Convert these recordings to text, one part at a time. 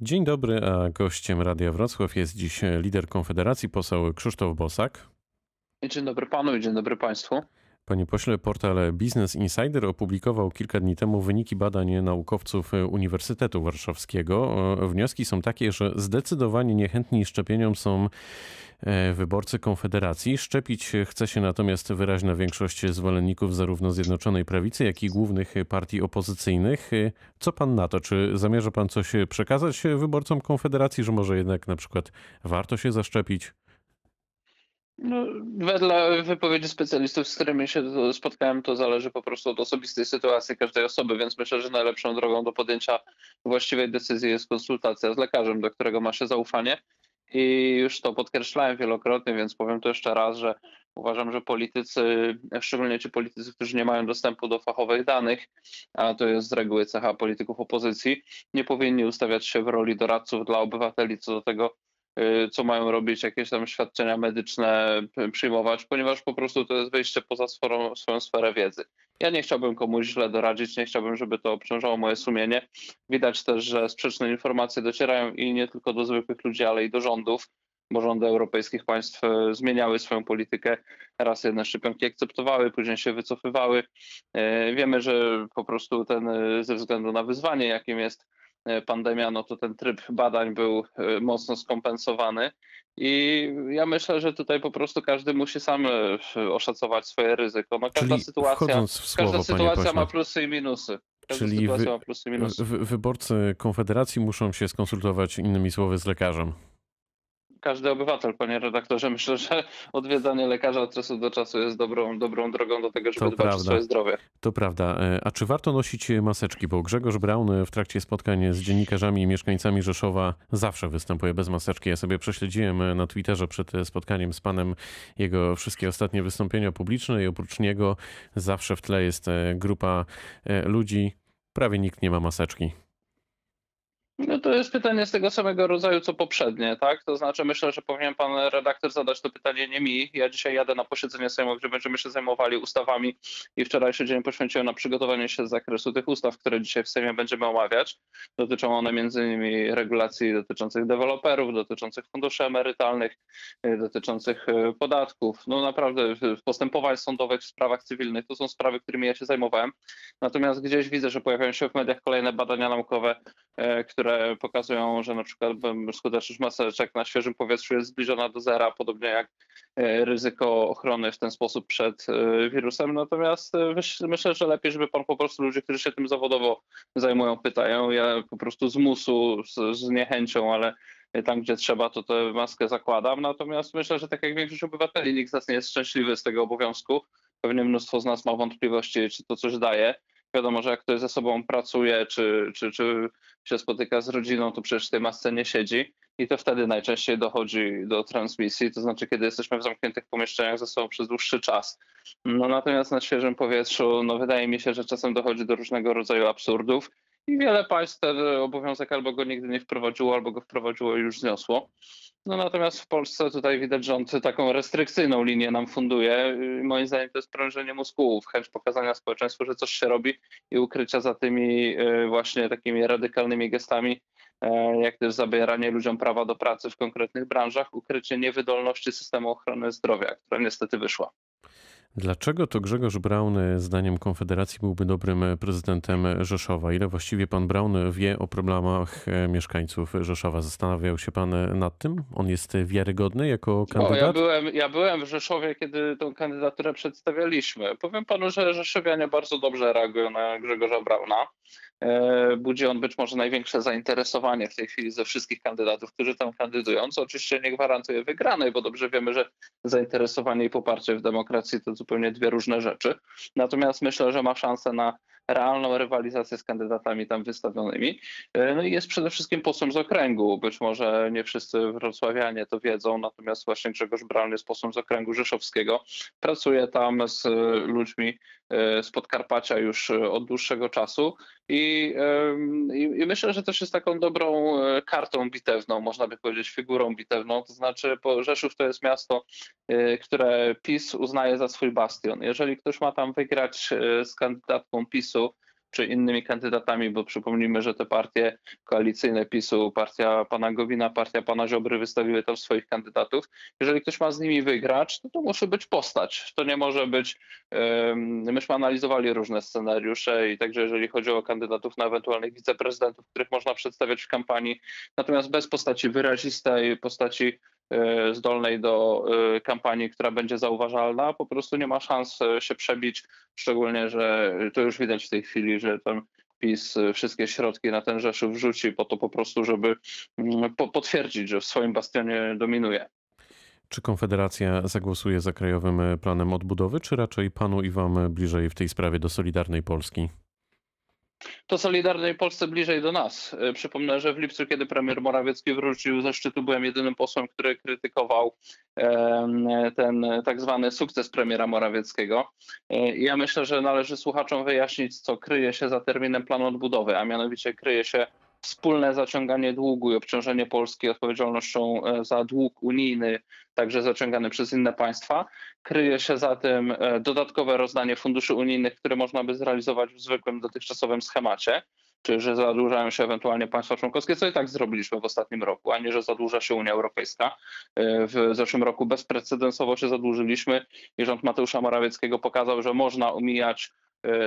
Dzień dobry, a gościem Radia Wrocław jest dziś lider Konfederacji, poseł Krzysztof Bosak. Dzień dobry panu i dzień dobry państwu. Panie pośle, portal Business Insider opublikował kilka dni temu wyniki badań naukowców Uniwersytetu Warszawskiego. Wnioski są takie, że zdecydowanie niechętni szczepieniom są e, wyborcy Konfederacji. Szczepić chce się natomiast wyraźna większość zwolenników zarówno Zjednoczonej Prawicy, jak i głównych partii opozycyjnych. Co pan na to? Czy zamierza pan coś przekazać wyborcom Konfederacji, że może jednak na przykład warto się zaszczepić? No, wedle wypowiedzi specjalistów, z którymi się spotkałem, to zależy po prostu od osobistej sytuacji każdej osoby, więc myślę, że najlepszą drogą do podjęcia właściwej decyzji jest konsultacja z lekarzem, do którego ma się zaufanie. I już to podkreślałem wielokrotnie, więc powiem to jeszcze raz, że uważam, że politycy, szczególnie ci politycy, którzy nie mają dostępu do fachowych danych, a to jest z reguły cecha polityków opozycji, nie powinni ustawiać się w roli doradców dla obywateli co do tego, co mają robić, jakieś tam świadczenia medyczne przyjmować, ponieważ po prostu to jest wyjście poza swoją, swoją sferę wiedzy. Ja nie chciałbym komuś źle doradzić, nie chciałbym, żeby to obciążało moje sumienie. Widać też, że sprzeczne informacje docierają i nie tylko do zwykłych ludzi, ale i do rządów, bo rządy europejskich państw e, zmieniały swoją politykę. Raz jedne szczepionki akceptowały, później się wycofywały. E, wiemy, że po prostu ten ze względu na wyzwanie, jakim jest pandemia, no to ten tryb badań był e, mocno skompensowany. I ja myślę, że tutaj po prostu każdy musi sam e, oszacować swoje ryzyko. No każda Czyli sytuacja, słowo, każda sytuacja ma plus i minusy. Każda Czyli plusy. Wy, wyborcy Konfederacji muszą się skonsultować innymi słowy z lekarzem każdy obywatel, panie redaktorze. Myślę, że odwiedzanie lekarza od czasu do czasu jest dobrą, dobrą drogą do tego, żeby to dbać prawda. o swoje zdrowie. To prawda. E, a czy warto nosić maseczki? Bo Grzegorz Braun w trakcie spotkań z dziennikarzami i mieszkańcami Rzeszowa zawsze występuje bez maseczki. Ja sobie prześledziłem na Twitterze przed spotkaniem z panem jego wszystkie ostatnie wystąpienia publiczne i oprócz niego zawsze w tle jest e, grupa e, ludzi. Prawie nikt nie ma maseczki. No to jest pytanie z tego samego rodzaju co poprzednie, tak? To znaczy myślę, że powinien pan redaktor zadać to pytanie nie mi. Ja dzisiaj jadę na posiedzenie Sejmu, gdzie będziemy się zajmowali ustawami i wczorajszy dzień poświęciłem na przygotowanie się z zakresu tych ustaw, które dzisiaj w Sejmie będziemy omawiać. Dotyczą one między innymi regulacji dotyczących deweloperów, dotyczących funduszy emerytalnych, y, dotyczących y, podatków. No naprawdę postępowań sądowych w sprawach cywilnych to są sprawy, którymi ja się zajmowałem. Natomiast gdzieś widzę, że pojawiają się w mediach kolejne badania naukowe, y, które które pokazują, że na przykład skuteczność maseczek na świeżym powietrzu jest zbliżona do zera, podobnie jak e, ryzyko ochrony w ten sposób przed e, wirusem. Natomiast e, myślę, że lepiej, żeby pan po prostu ludzi, którzy się tym zawodowo zajmują, pytają. Ja po prostu z musu, z, z niechęcią, ale tam, gdzie trzeba, to tę maskę zakładam. Natomiast myślę, że tak jak większość obywateli, nikt z nas nie jest szczęśliwy z tego obowiązku. Pewnie mnóstwo z nas ma wątpliwości, czy to coś daje. Wiadomo, że jak ktoś ze sobą pracuje, czy, czy, czy się spotyka z rodziną, to przecież w tej masce nie siedzi i to wtedy najczęściej dochodzi do transmisji, to znaczy kiedy jesteśmy w zamkniętych pomieszczeniach ze sobą przez dłuższy czas. No natomiast na świeżym powietrzu, no wydaje mi się, że czasem dochodzi do różnego rodzaju absurdów i wiele państw ten obowiązek albo go nigdy nie wprowadziło, albo go wprowadziło i już zniosło. No natomiast w Polsce tutaj widać, on taką restrykcyjną linię nam funduje. Moim zdaniem to jest prężenie mózgów, chęć pokazania społeczeństwu, że coś się robi i ukrycia za tymi e, właśnie takimi radykalnymi gestami, e, jak też zabieranie ludziom prawa do pracy w konkretnych branżach, ukrycie niewydolności systemu ochrony zdrowia, która niestety wyszła. Dlaczego to Grzegorz Braun, zdaniem Konfederacji, byłby dobrym prezydentem Rzeszowa? Ile właściwie pan Braun wie o problemach mieszkańców Rzeszowa? Zastanawiał się pan nad tym? On jest wiarygodny jako kandydat? O, ja, byłem, ja byłem w Rzeszowie, kiedy tą kandydaturę przedstawialiśmy. Powiem panu, że Rzeszowianie bardzo dobrze reagują na Grzegorza Brauna. E, budzi on być może największe zainteresowanie w tej chwili ze wszystkich kandydatów, którzy tam kandydują, co oczywiście nie gwarantuje wygranej, bo dobrze wiemy, że zainteresowanie i poparcie w demokracji to zupełnie dwie różne rzeczy. Natomiast myślę, że ma szansę na realną rywalizację z kandydatami tam wystawionymi. E, no i jest przede wszystkim posłem z okręgu. Być może nie wszyscy wrocławianie to wiedzą, natomiast właśnie Grzegorz Braun jest posłem z okręgu rzeszowskiego. Pracuje tam z ludźmi e, z Podkarpacia już od dłuższego czasu i, i, i myślę, że też jest taką dobrą e, kartą bitewną, można by powiedzieć figurą bitewną, to znaczy Rzeszów to jest miasto, które PiS uznaje za swój bastion. Jeżeli ktoś ma tam wygrać z kandydatką PiSu, czy innymi kandydatami, bo przypomnijmy, że te partie koalicyjne PiSu, partia pana Gowina, partia pana Ziobry wystawiły tam swoich kandydatów. Jeżeli ktoś ma z nimi wygrać, no to musi być postać. To nie może być. Myśmy analizowali różne scenariusze i także jeżeli chodzi o kandydatów na ewentualnych wiceprezydentów, których można przedstawiać w kampanii, natomiast bez postaci wyrazistej, postaci zdolnej do e, kampanii, która będzie zauważalna, po prostu nie ma szans e, się przebić, szczególnie, że to już widać w tej chwili, że tam PiS wszystkie środki na ten Rzeszów wrzuci po to po prostu, żeby mm, potwierdzić, że w swoim bastionie dominuje. Czy Konfederacja zagłosuje za Krajowym Planem Odbudowy, czy raczej panu i wam bliżej w tej sprawie do Solidarnej Polski? To Solidarnej Polsce bliżej do nas. E, przypomnę, że w lipcu, kiedy premier Morawiecki wrócił ze szczytu, byłem jedynym posłem, który krytykował ten tak zwany sukces premiera Morawieckiego. E, ja myślę, że należy słuchaczom wyjaśnić, co kryje się za terminem planu odbudowy, a mianowicie kryje się wspólne zaciąganie długu i obciążenie Polski odpowiedzialnością e, za dług unijny, także zaciągany przez inne państwa. Kryje się za tym e, dodatkowe rozdanie funduszy unijnych, które można by zrealizować w zwykłym dotychczasowym schemacie, czy że zadłużają się ewentualnie państwa członkowskie, co i tak zrobiliśmy w ostatnim roku, a nie, że zadłuża się Unia Europejska. E, w zeszłym roku bezprecedensowo się zadłużyliśmy i rząd Mateusza Morawieckiego pokazał, że można omijać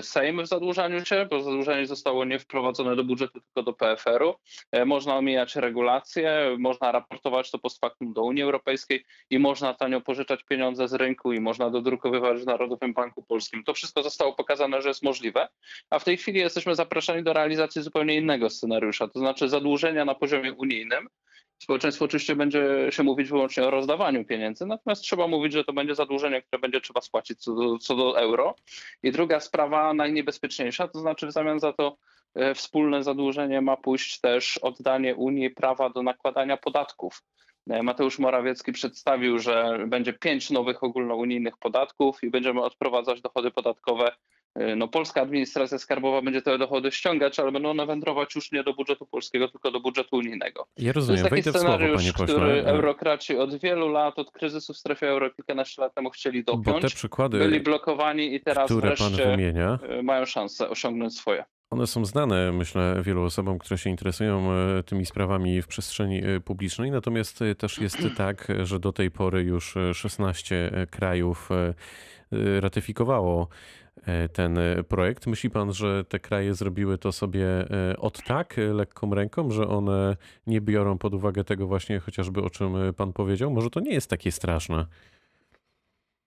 Sejm w zadłużaniu się, bo zadłużenie zostało nie wprowadzone do budżetu, tylko do PFR-u. E, można omijać regulacje, można raportować to post factum do Unii Europejskiej i można tanio pożyczać pieniądze z rynku i można dodrukowywać w Narodowym Banku Polskim. To wszystko zostało pokazane, że jest możliwe, a w tej chwili jesteśmy zapraszani do realizacji zupełnie innego scenariusza, to znaczy zadłużenia na poziomie unijnym, Społeczeństwo oczywiście będzie się mówić wyłącznie o rozdawaniu pieniędzy, natomiast trzeba mówić, że to będzie zadłużenie, które będzie trzeba spłacić co do, co do euro. I druga sprawa, najniebezpieczniejsza, to znaczy w zamian za to e, wspólne zadłużenie ma pójść też oddanie Unii prawa do nakładania podatków. E, Mateusz Morawiecki przedstawił, że będzie pięć nowych ogólnounijnych podatków i będziemy odprowadzać dochody podatkowe no, polska administracja skarbowa będzie te dochody ściągać, ale będą one wędrować już nie do budżetu polskiego, tylko do budżetu unijnego. Ja rozumiem, to jest taki scenariusz, słowo, który eurokraci od wielu lat, od kryzysu w strefie euro kilkanaście lat temu chcieli dopiąć. Bo te przykłady, byli blokowani i teraz które wreszcie pan wymienia, e, mają szansę osiągnąć swoje. One są znane, myślę, wielu osobom, które się interesują e, tymi sprawami w przestrzeni publicznej. Natomiast też jest tak, że do tej pory już 16 krajów ratyfikowało E, ten e, projekt. Myśli pan, że te kraje zrobiły to sobie od tak, lekką ręką, że one nie biorą pod uwagę tego właśnie chociażby o czym pan powiedział? Może to nie jest takie straszne.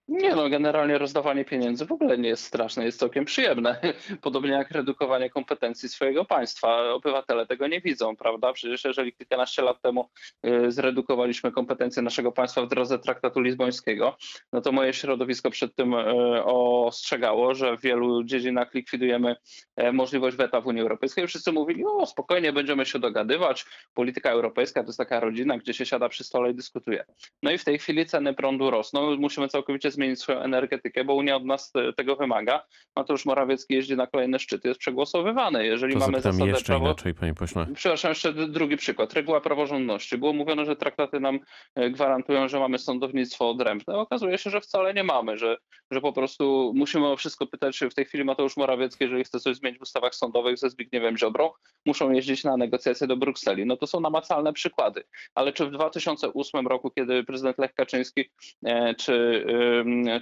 Nie no, generalnie rozdawanie pieniędzy w ogóle nie jest straszne, jest całkiem przyjemne. Podobnie jak redukowanie kompetencji swojego państwa. Obywatele tego nie widzą, prawda? Przecież jeżeli kilkanaście lat temu y, zredukowaliśmy kompetencje naszego państwa w drodze traktatu lizbońskiego, no to moje środowisko przed tym y, ostrzegało, że w wielu dziedzinach likwidujemy e, możliwość weta w Unii Europejskiej. Wszyscy mówili, o spokojnie, będziemy się dogadywać. Polityka europejska to jest taka rodzina, gdzie się siada przy stole i dyskutuje. No i w tej chwili ceny prądu rosną. Musimy całkowicie zmienić swoją energetykę, bo Unia od nas tego wymaga. Mateusz Morawiecki jeździ na kolejne szczyty, jest przegłosowywany. Jeżeli to mamy zasadę jeszcze prawo... inaczej, panie pośle. Przepraszam, jeszcze drugi przykład. Reguła praworządności. Było mówione, że traktaty nam e, gwarantują, że mamy sądownictwo odrębne. Okazuje się, że wcale nie mamy, że, że po prostu musimy o wszystko pytać w tej chwili Mateusz Morawiecki, jeżeli chce coś zmienić w ustawach sądowych ze Zbigniewem Ziobrą, muszą jeździć na negocjacje do Brukseli. No to są namacalne przykłady. Ale czy w 2008 roku, kiedy prezydent Lech Kaczyński e, czy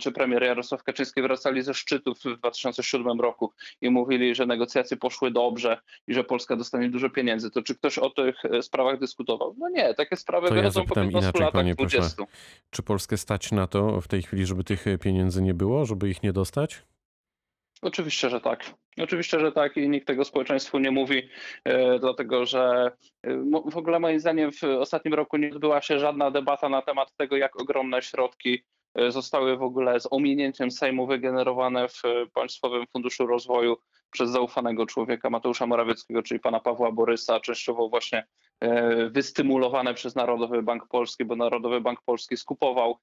czy premier Jarosław Kaczyński wracali ze szczytów w 2007 roku i mówili, że negocjacje poszły dobrze i że Polska dostanie dużo pieniędzy, to czy ktoś o tych e, sprawach dyskutował? No nie, takie sprawy to wychodzą ja po 15 inaczej, latach, panie 20. Pośle. Czy Polskę stać na to w tej chwili, żeby tych pieniędzy nie było, żeby ich nie dostać? Oczywiście, że tak. Oczywiście, że tak i nikt tego społeczeństwu nie mówi, e, dlatego że e, w ogóle moim zdaniem w ostatnim roku nie odbyła się żadna debata na temat tego, jak ogromne środki E, zostały w ogóle z ominięciem Sejmu wygenerowane w e, Państwowym Funduszu Rozwoju przez zaufanego człowieka Mateusza Morawieckiego, czyli pana Pawła Borysa, częściowo właśnie e, wystymulowane przez Narodowy Bank Polski, bo Narodowy Bank Polski skupował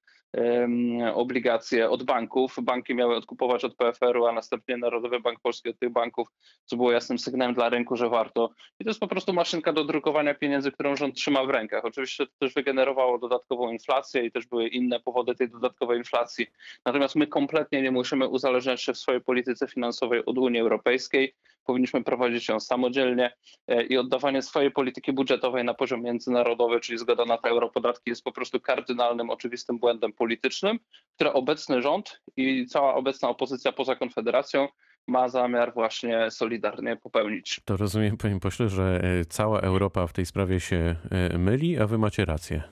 obligacje od banków. Banki miały odkupować od PFR-u, a następnie Narodowy Bank Polski od tych banków, co było jasnym sygnałem dla rynku, że warto. I to jest po prostu maszynka do drukowania pieniędzy, którą rząd trzyma w rękach. Oczywiście to też wygenerowało dodatkową inflację i też były inne powody tej dodatkowej inflacji. Natomiast my kompletnie nie musimy uzależniać się w swojej polityce finansowej od Unii Europejskiej. Powinniśmy prowadzić ją samodzielnie i oddawanie swojej polityki budżetowej na poziom międzynarodowy, czyli zgoda na te europodatki jest po prostu kardynalnym, oczywistym błędem politycznym, które obecny rząd i cała obecna opozycja poza Konfederacją ma zamiar właśnie solidarnie popełnić. To rozumiem, panie pośle, że cała Europa w tej sprawie się myli, a wy macie rację.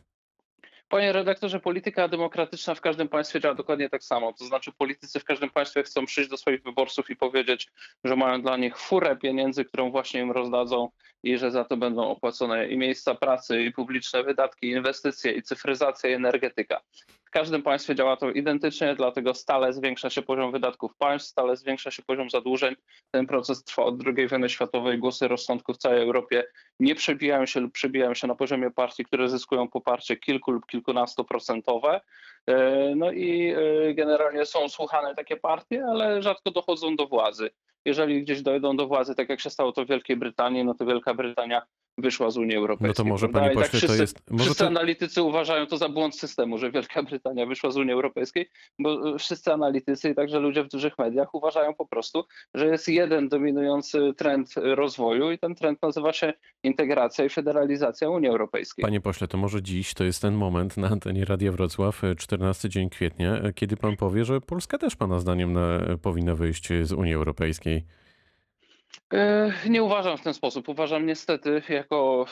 Panie redaktorze, polityka demokratyczna w każdym państwie działa dokładnie tak samo. To znaczy, politycy w każdym państwie chcą przyjść do swoich wyborców i powiedzieć, że mają dla nich furę pieniędzy, którą właśnie im rozdadzą i że za to będą opłacone i miejsca pracy, i publiczne wydatki, inwestycje, i cyfryzacja, i energetyka. W każdym państwie działa to identycznie, dlatego stale zwiększa się poziom wydatków państw, stale zwiększa się poziom zadłużeń. Ten proces trwa od II wojny światowej. Głosy rozsądku w całej Europie nie przebijają się lub przebijają się na poziomie partii, które zyskują poparcie kilku lub kilkunastoprocentowe. E, no i e, generalnie są słuchane takie partie, ale rzadko dochodzą do władzy. Jeżeli gdzieś dojdą do władzy, tak jak się stało to w Wielkiej Brytanii, no to Wielka Brytania wyszła z Unii Europejskiej. No to może panie pośle, tak wszyscy, to jest... Może wszyscy to... analitycy uważają to za błąd systemu, że Wielka Brytania wyszła z Unii Europejskiej, bo wszyscy analitycy i także ludzie w dużych mediach uważają po prostu, że jest jeden dominujący trend rozwoju i ten trend nazywa się integracja i federalizacja Unii Europejskiej. Panie pośle, to może dziś to jest ten moment na antenie Radia Wrocław, 14 dzień kwietnia, kiedy pan powie, że Polska też pana zdaniem na, powinna wyjść z Unii Europejskiej. E, nie uważam w ten sposób. Uważam niestety, jako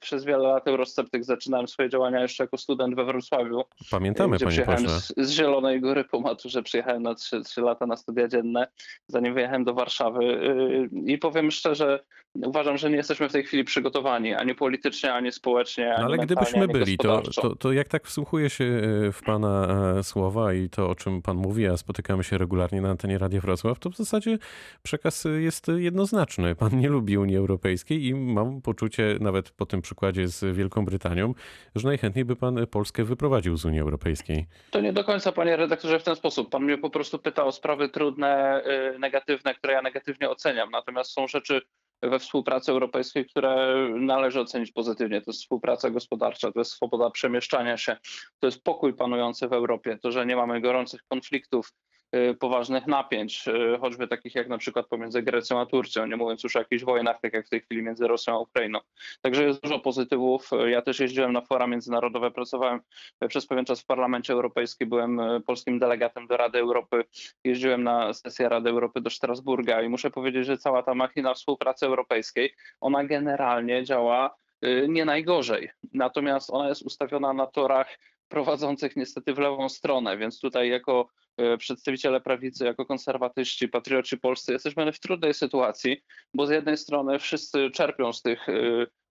przez wiele lat eurosceptyk zaczynałem swoje działania jeszcze jako student we Wrocławiu. Pamiętamy, gdzie panie przyjechałem. Z, z Zielonej Góry po maturze, przyjechałem na 3, 3 lata na studia dzienne, zanim wyjechałem do Warszawy. E, I powiem szczerze, uważam, że nie jesteśmy w tej chwili przygotowani ani politycznie, ani społecznie. Ani no, ale gdybyśmy byli, to, to, to jak tak wsłuchuję się e, w pana słowa i to, o czym pan mówi, a spotykamy się regularnie na antenie Radia Wrocław, to w zasadzie przekaz jest jednoznaczny. Pan nie lubi Unii Europejskiej i mam poczucie, nawet po tym przykładzie z Wielką Brytanią, że najchętniej by pan Polskę wyprowadził z Unii Europejskiej. To nie do końca, panie redaktorze, w ten sposób. Pan mnie po prostu pyta o sprawy trudne, y, negatywne, które ja negatywnie oceniam. Natomiast są rzeczy we współpracy europejskiej, które należy ocenić pozytywnie. To jest współpraca gospodarcza, to jest swoboda przemieszczania się, to jest pokój panujący w Europie, to, że nie mamy gorących konfliktów, poważnych napięć, y, choćby takich jak na przykład pomiędzy Grecją a Turcją, nie mówiąc już o jakichś wojnach, tak jak w tej chwili między Rosją a Ukrainą. Także jest dużo pozytywów. Ja też jeździłem na fora międzynarodowe, pracowałem przez pewien czas w Parlamencie Europejskim, byłem y, polskim delegatem do Rady Europy, jeździłem na sesję Rady Europy do Strasburga i muszę powiedzieć, że cała ta machina współpracy europejskiej, ona generalnie działa nie najgorzej. Natomiast ona jest ustawiona na torach prowadzących niestety w lewą stronę, więc tutaj jako e, przedstawiciele prawicy, jako konserwatyści, patrioci polscy jesteśmy w trudnej sytuacji, bo z jednej strony wszyscy czerpią z tych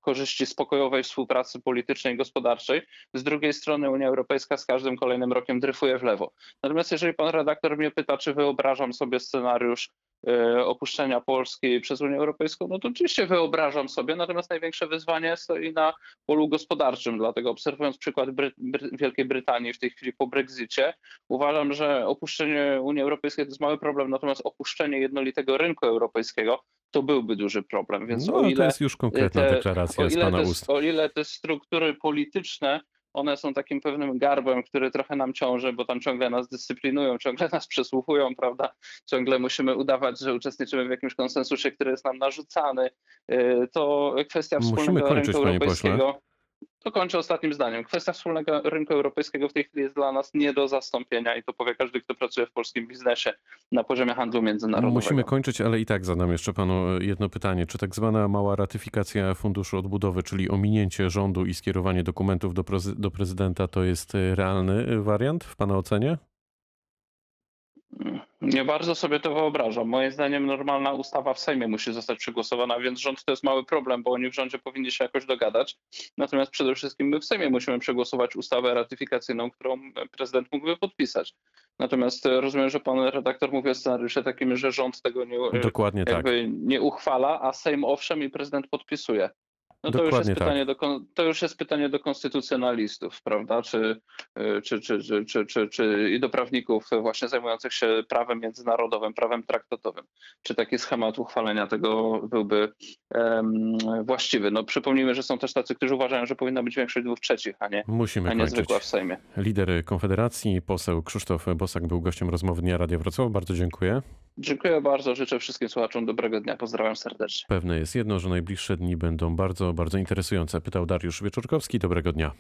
korzyści spokojowej współpracy politycznej i gospodarczej. Z drugiej strony Unia Europejska z każdym kolejnym rokiem dryfuje w lewo. Natomiast jeżeli pan redaktor mnie pyta, czy wyobrażam sobie scenariusz E, opuszczenia Polski przez Unię Europejską, no to oczywiście wyobrażam sobie, natomiast największe wyzwanie stoi na polu gospodarczym, dlatego obserwując przykład Bry Bry Wielkiej Brytanii w tej chwili po Brexicie, uważam, że opuszczenie Unii Europejskiej to jest mały problem, natomiast opuszczenie jednolitego rynku europejskiego to byłby duży problem. Więc no, o ile to jest już konkretna te, deklaracja z pana te, ust. O ile te struktury polityczne one są takim pewnym garbem, który trochę nam ciąży, bo tam ciągle nas dyscyplinują, ciągle nas przesłuchują, prawda? Ciągle musimy udawać, że uczestniczymy w jakimś konsensusie, który jest nam narzucany. Y, to kwestia wspólnego Musimy kończyć, rynku europejskiego. pośle. To kończę ostatnim zdaniem. Kwestia wspólnego rynku europejskiego w tej chwili jest dla nas nie do zastąpienia i to powie każdy, kto pracuje w polskim biznesie na poziomie handlu międzynarodowego. Musimy kończyć, ale i tak zadam jeszcze panu jedno pytanie. Czy tak zwana mała ratyfikacja Funduszu Odbudowy, czyli ominięcie rządu i skierowanie dokumentów do, do prezydenta, to jest realny wariant w pana ocenie? Nie bardzo sobie to wyobrażam. Moim zdaniem normalna ustawa w Sejmie musi zostać przegłosowana, więc rząd to jest mały problem, bo oni w rządzie powinni się jakoś dogadać. Natomiast przede wszystkim my w Sejmie musimy przegłosować ustawę ratyfikacyjną, którą prezydent mógłby podpisać. Natomiast rozumiem, że pan redaktor mówi o scenariuszu takim, że rząd tego nie, Dokładnie tak. nie uchwala, a Sejm owszem i prezydent podpisuje. No to już, jest Dokładnie tak. pytanie do, kon- to już jest pytanie do konstytucjonalistów, prawda? Czy, y, czy, czy, czy, czy, czy, czy i do prawników właśnie zajmujących się prawem międzynarodowym, prawem traktatowym. Czy taki schemat uchwalenia tego byłby em, właściwy? No przypomnijmy, że są też tacy, którzy uważają, że powinna być większość dwóch trzecich, a nie, Musimy a nie kończyć. zwykła w Sejmie. Lider Konfederacji, poseł Krzysztof Bosak był gościem rozmowy Dnia Radia Wrocław. Bardzo dziękuję. Dziękuję bardzo, życzę wszystkim słuchaczom dobrego dnia, pozdrawiam serdecznie. Pewne jest jedno, że najbliższe dni będą bardzo, bardzo interesujące. Pytał Dariusz Wieczorkowski. Dobrego dnia.